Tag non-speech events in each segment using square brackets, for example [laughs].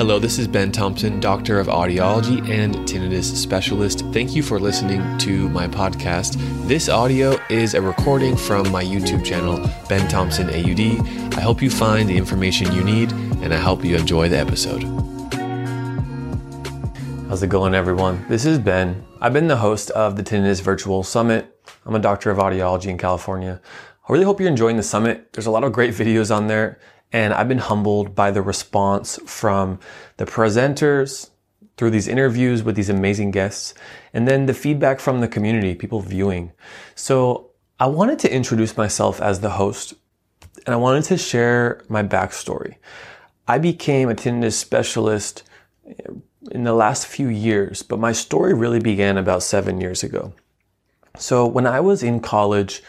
Hello, this is Ben Thompson, Doctor of Audiology and Tinnitus Specialist. Thank you for listening to my podcast. This audio is a recording from my YouTube channel, Ben Thompson AUD. I hope you find the information you need and I hope you enjoy the episode. How's it going, everyone? This is Ben. I've been the host of the Tinnitus Virtual Summit. I'm a doctor of audiology in California. I really hope you're enjoying the summit. There's a lot of great videos on there and I've been humbled by the response from the presenters through these interviews with these amazing guests, and then the feedback from the community, people viewing. So I wanted to introduce myself as the host, and I wanted to share my backstory. I became a tinnitus specialist in the last few years, but my story really began about seven years ago. So when I was in college,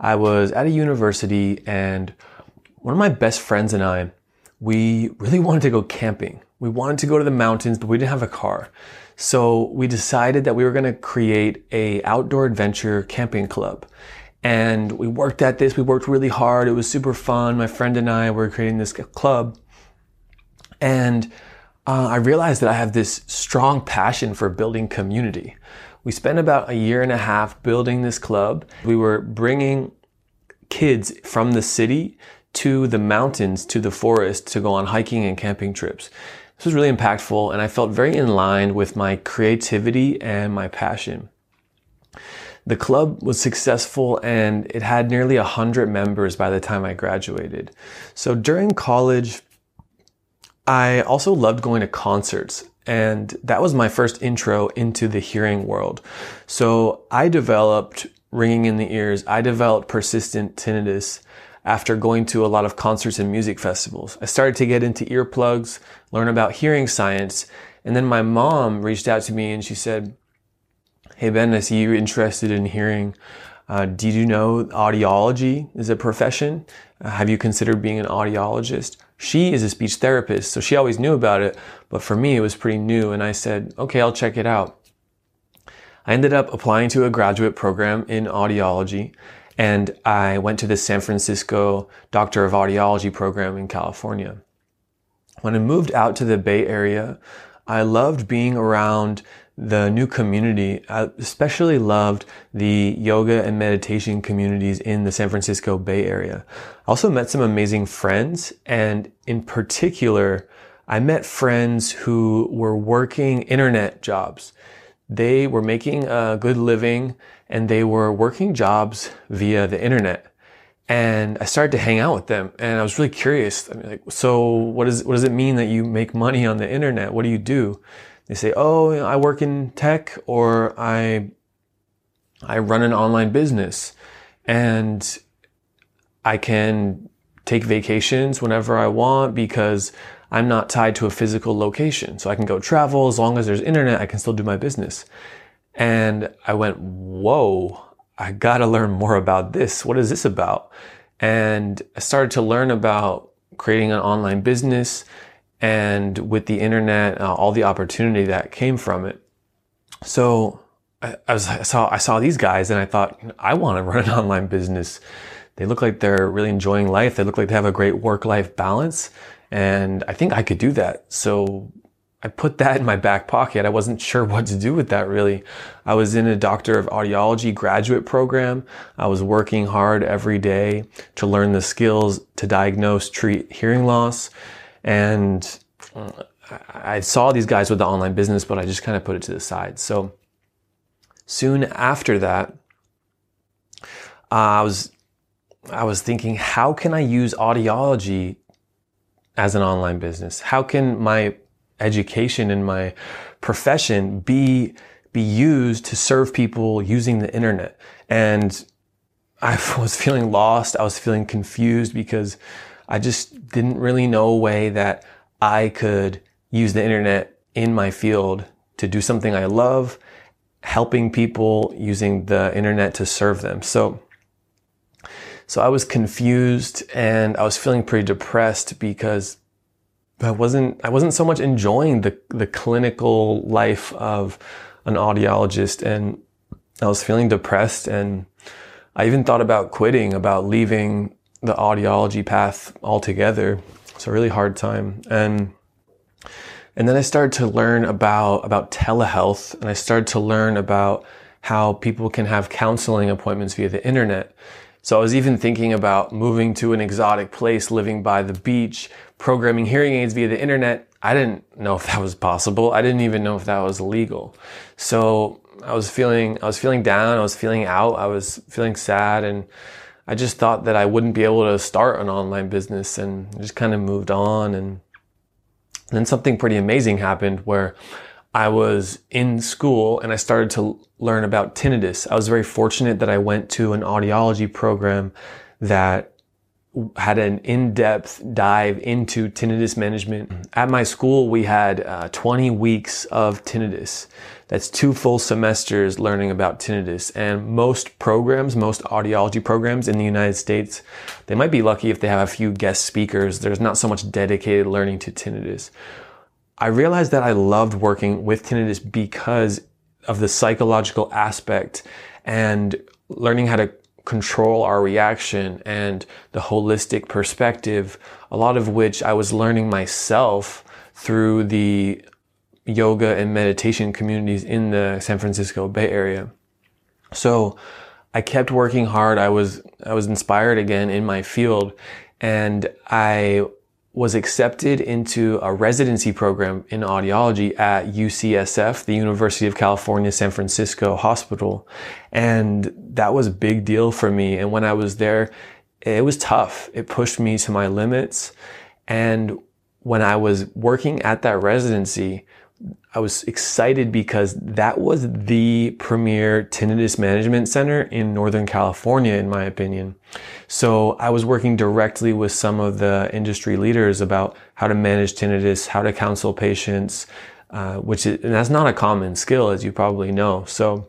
I was at a university and one of my best friends and I, we really wanted to go camping. We wanted to go to the mountains, but we didn't have a car. So we decided that we were going to create a outdoor adventure camping club. And we worked at this. We worked really hard. It was super fun. My friend and I were creating this club. And uh, I realized that I have this strong passion for building community. We spent about a year and a half building this club. We were bringing kids from the city to the mountains, to the forest to go on hiking and camping trips. This was really impactful and I felt very in line with my creativity and my passion. The club was successful and it had nearly 100 members by the time I graduated. So during college, I also loved going to concerts and that was my first intro into the hearing world. So I developed ringing in the ears. I developed persistent tinnitus after going to a lot of concerts and music festivals. I started to get into earplugs, learn about hearing science, and then my mom reached out to me and she said, Hey Ben, I see you're interested in hearing. Uh, did you know audiology is a profession? Uh, have you considered being an audiologist? She is a speech therapist, so she always knew about it, but for me it was pretty new, and I said, okay, I'll check it out. I ended up applying to a graduate program in audiology, and I went to the San Francisco Doctor of Audiology program in California. When I moved out to the Bay Area, I loved being around the new community. I especially loved the yoga and meditation communities in the San Francisco Bay Area. I also met some amazing friends and in particular, I met friends who were working internet jobs. They were making a good living and they were working jobs via the internet. And I started to hang out with them and I was really curious. I mean, like, so what is, what does it mean that you make money on the internet? What do you do? They say, oh, you know, I work in tech or I, I run an online business and I can take vacations whenever I want because I'm not tied to a physical location. So I can go travel as long as there's internet, I can still do my business. And I went, whoa, I gotta learn more about this. What is this about? And I started to learn about creating an online business and with the internet, uh, all the opportunity that came from it. So I, I, was, I saw, I saw these guys and I thought, I want to [laughs] run an online business. They look like they're really enjoying life. They look like they have a great work life balance. And I think I could do that. So I put that in my back pocket. I wasn't sure what to do with that really. I was in a doctor of audiology graduate program. I was working hard every day to learn the skills to diagnose, treat hearing loss. And uh, I saw these guys with the online business, but I just kind of put it to the side. So soon after that, uh, I was, I was thinking, how can I use audiology as an online business? How can my education and my profession be be used to serve people using the internet. And I [laughs] was feeling lost. I was feeling confused because I just didn't really know a way that I could use the internet in my field to do something I love, helping people using the internet to serve them. So, so I was confused and I was feeling pretty depressed because I wasn't I wasn't so much enjoying the the clinical life of an audiologist and I was feeling depressed and I even thought about quitting, about leaving the audiology path altogether. It's a really hard time. And And then I started to learn about, about telehealth and I started to learn about how people can have counseling appointments via the internet. So I was even thinking about moving to an exotic place, living by the beach, programming hearing aids via the internet. I didn't know if that was possible. I didn't even know if that was legal. So I was feeling, I was feeling down. I was feeling out. I was feeling sad. And I just thought that I wouldn't be able to start an online business and just kind of moved on. And then something pretty amazing happened where I was in school and I started to learn about tinnitus. I was very fortunate that I went to an audiology program that had an in-depth dive into tinnitus management. At my school, we had uh, 20 weeks of tinnitus. That's two full semesters learning about tinnitus. And most programs, most audiology programs in the United States, they might be lucky if they have a few guest speakers. There's not so much dedicated learning to tinnitus. I realized that I loved working with tinnitus because of the psychological aspect and learning how to control our reaction and the holistic perspective, a lot of which I was learning myself through the yoga and meditation communities in the San Francisco Bay Area. So I kept working hard. I was, I was inspired again in my field and I was accepted into a residency program in audiology at UCSF, the University of California, San Francisco Hospital. And that was a big deal for me. And when I was there, it was tough. It pushed me to my limits. And when I was working at that residency, I was excited because that was the premier tinnitus management center in Northern California, in my opinion. So I was working directly with some of the industry leaders about how to manage tinnitus, how to counsel patients, uh, which is, and that's not a common skill, as you probably know. So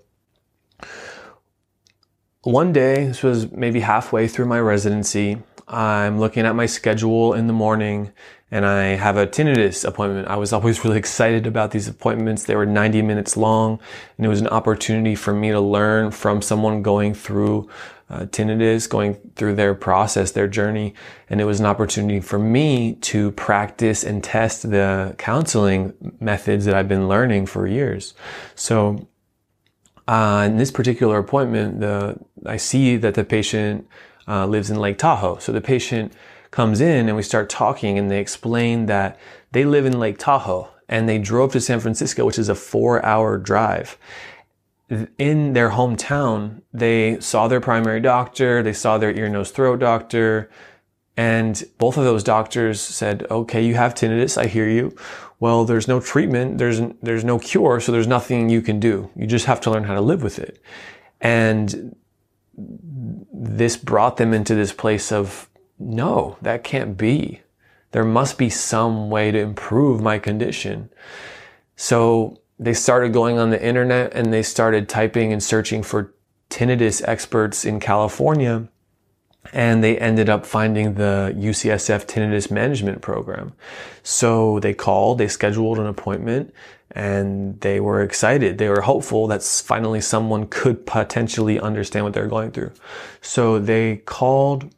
one day, this was maybe halfway through my residency, I'm looking at my schedule in the morning and I have a tinnitus appointment. I was [laughs] always really excited about these appointments. They were 90 minutes long and it was an opportunity for me to learn from someone going through uh, tinnitus, going through their process, their journey. And it was an opportunity for me to practice and test the counseling methods that I've been learning for years. So uh, in this particular appointment, the, I see that the patient uh, lives in Lake Tahoe. So the patient comes in and we start talking and they explain that they live in Lake Tahoe and they drove to San Francisco, which is a four hour drive. In their hometown, they saw their primary doctor, they saw their ear, nose, throat doctor, and both of those doctors said, okay, you have tinnitus. I hear you. Well, there's no treatment. There's, there's no cure. So there's nothing you can do. You just have to learn how to live with it. And this brought them into this place of no, that can't be. There must be some way to improve my condition. So they started going on the internet and they started typing and searching for tinnitus experts in California. And they ended up finding the UCSF tinnitus management program. So they called, they scheduled an appointment and they were excited. They were hopeful that finally someone could potentially understand what they're going through. So they called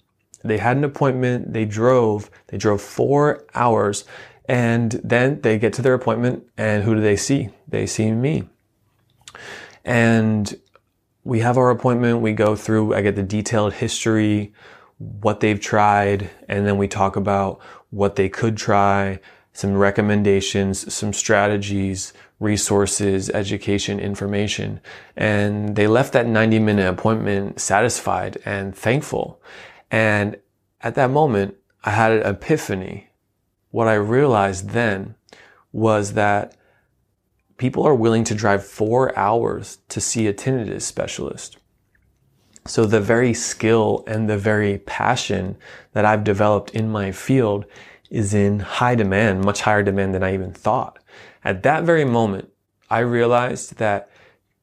they had an appointment. They drove. They drove four hours. And then they get to their appointment and who do they see? They see me. And we have our appointment. We go through, I get the detailed history, what they've tried, and then we talk about what they could try, some recommendations, some strategies, resources, education, information. And they left that 90 minute appointment satisfied and thankful. And at that moment, I had an epiphany. What I realized then was that people are willing to drive four hours to see a tinnitus specialist. So the very skill and the very passion that I've developed in my field is in high demand, much higher demand than I even thought. At that very moment, I realized that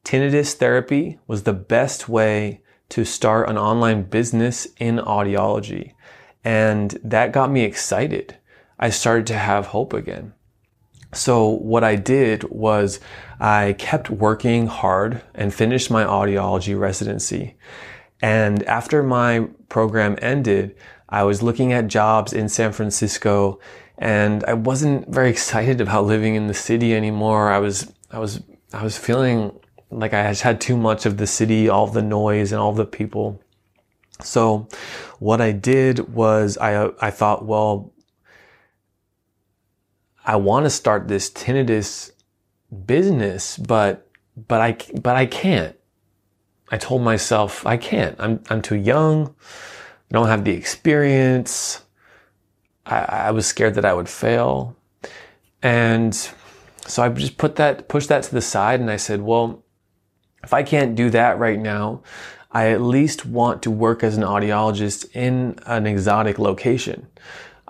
tinnitus therapy was the best way to start an online business in audiology. And that got me excited. I started to have hope again. So what I did was I kept working hard and finished my audiology residency. And after my program ended, I was looking at jobs in San Francisco and I wasn't very excited about living in the city anymore. I was, I was, I was feeling like I had too much of the city, all the noise and all the people. So what I did was I, I thought, well, I want to start this tinnitus business, but, but I, but I can't. I told myself I can't. I'm, I'm too young. I don't have the experience. I, I was scared that I would fail. And so I just put that, pushed that to the side and I said, well, if I can't do that right now, I at least want to work as an audiologist in an exotic location.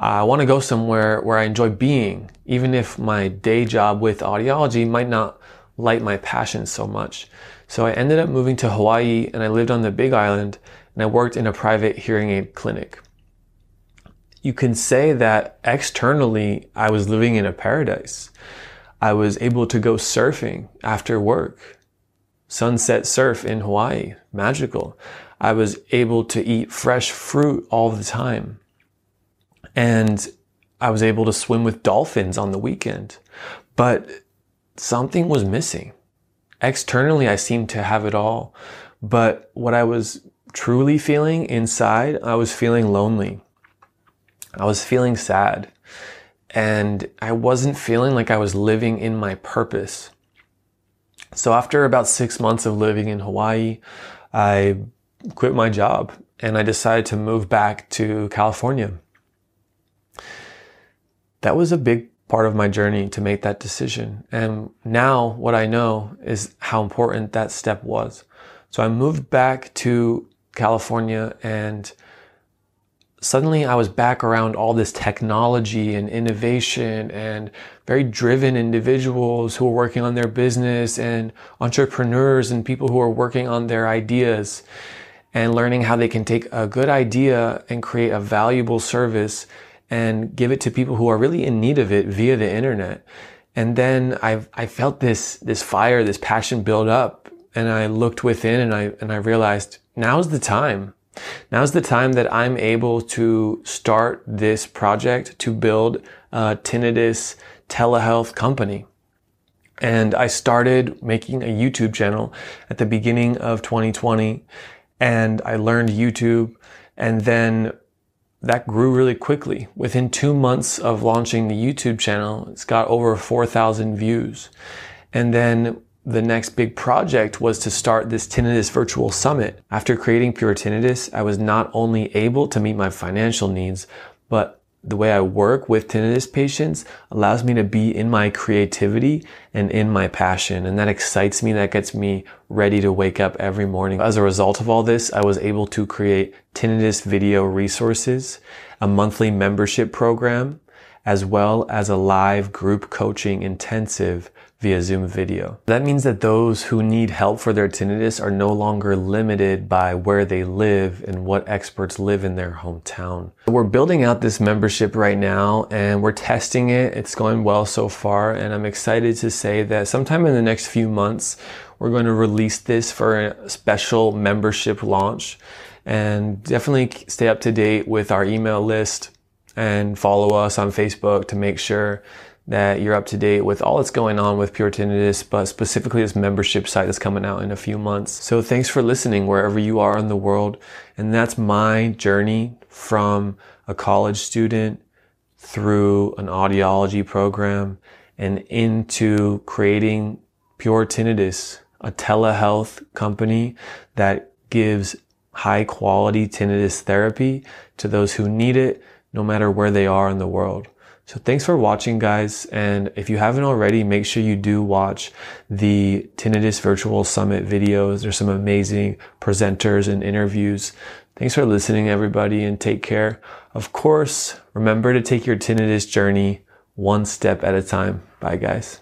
I want to go somewhere where I enjoy being, even if my day job with audiology might not light my passion so much. So I ended up moving to Hawaii and I lived on the Big Island and I worked in a private hearing aid clinic. You can say that externally I was living in a paradise. I was able to go surfing after work sunset surf in Hawaii, magical. I was able to eat fresh fruit all the time. And I was able to swim with dolphins on the weekend. But something was missing. Externally, I seemed to have it all. But what I was truly feeling inside, I was feeling lonely. I was feeling sad. And I wasn't feeling like I was living in my purpose. So after about six months of living in Hawaii, I quit my job and I decided to move back to California. That was a big part of my journey to make that decision. And now what I know is how important that step was. So I moved back to California and suddenly I was back around all this technology and innovation and very driven individuals who are working on their business and entrepreneurs and people who are working on their ideas and learning how they can take a good idea and create a valuable service and give it to people who are really in need of it via the internet. And then I I felt this this fire, this passion build up and I looked within and I and I realized now's the time Now's the time that I'm able to start this project to build a tinnitus telehealth company. And I started making a YouTube channel at the beginning of 2020 and I learned YouTube and then that grew really quickly. Within two months of launching the YouTube channel, it's got over 4,000 views. And then the next big project was to start this Tinnitus Virtual Summit. After creating Pure Tinnitus, I was not only able to meet my financial needs, but the way I work with tinnitus patients allows me to be in my creativity and in my passion. And that excites me. That gets me ready to wake up every morning. As a result of all this, I was able to create tinnitus video resources, a monthly membership program, as well as a live group coaching intensive via Zoom video. That means that those who need help for their tinnitus are no longer limited by where they live and what experts live in their hometown. We're building out this membership right now and we're testing it. It's going well so far and I'm excited to say that sometime in the next few months, we're going to release this for a special membership launch and definitely stay up to date with our email list and follow us on Facebook to make sure that you're up to date with all that's going on with Pure Tinnitus, but specifically this membership site that's coming out in a few months. So thanks for listening wherever you are in the world. And that's my journey from a college student through an audiology program and into creating Pure Tinnitus, a telehealth company that gives high quality tinnitus therapy to those who need it, no matter where they are in the world. So thanks for watching guys. And if you haven't already, make sure you do watch the Tinnitus Virtual Summit videos. There's some amazing presenters and interviews. Thanks for listening everybody and take care. Of course, remember to take your tinnitus journey one step at a time. Bye guys.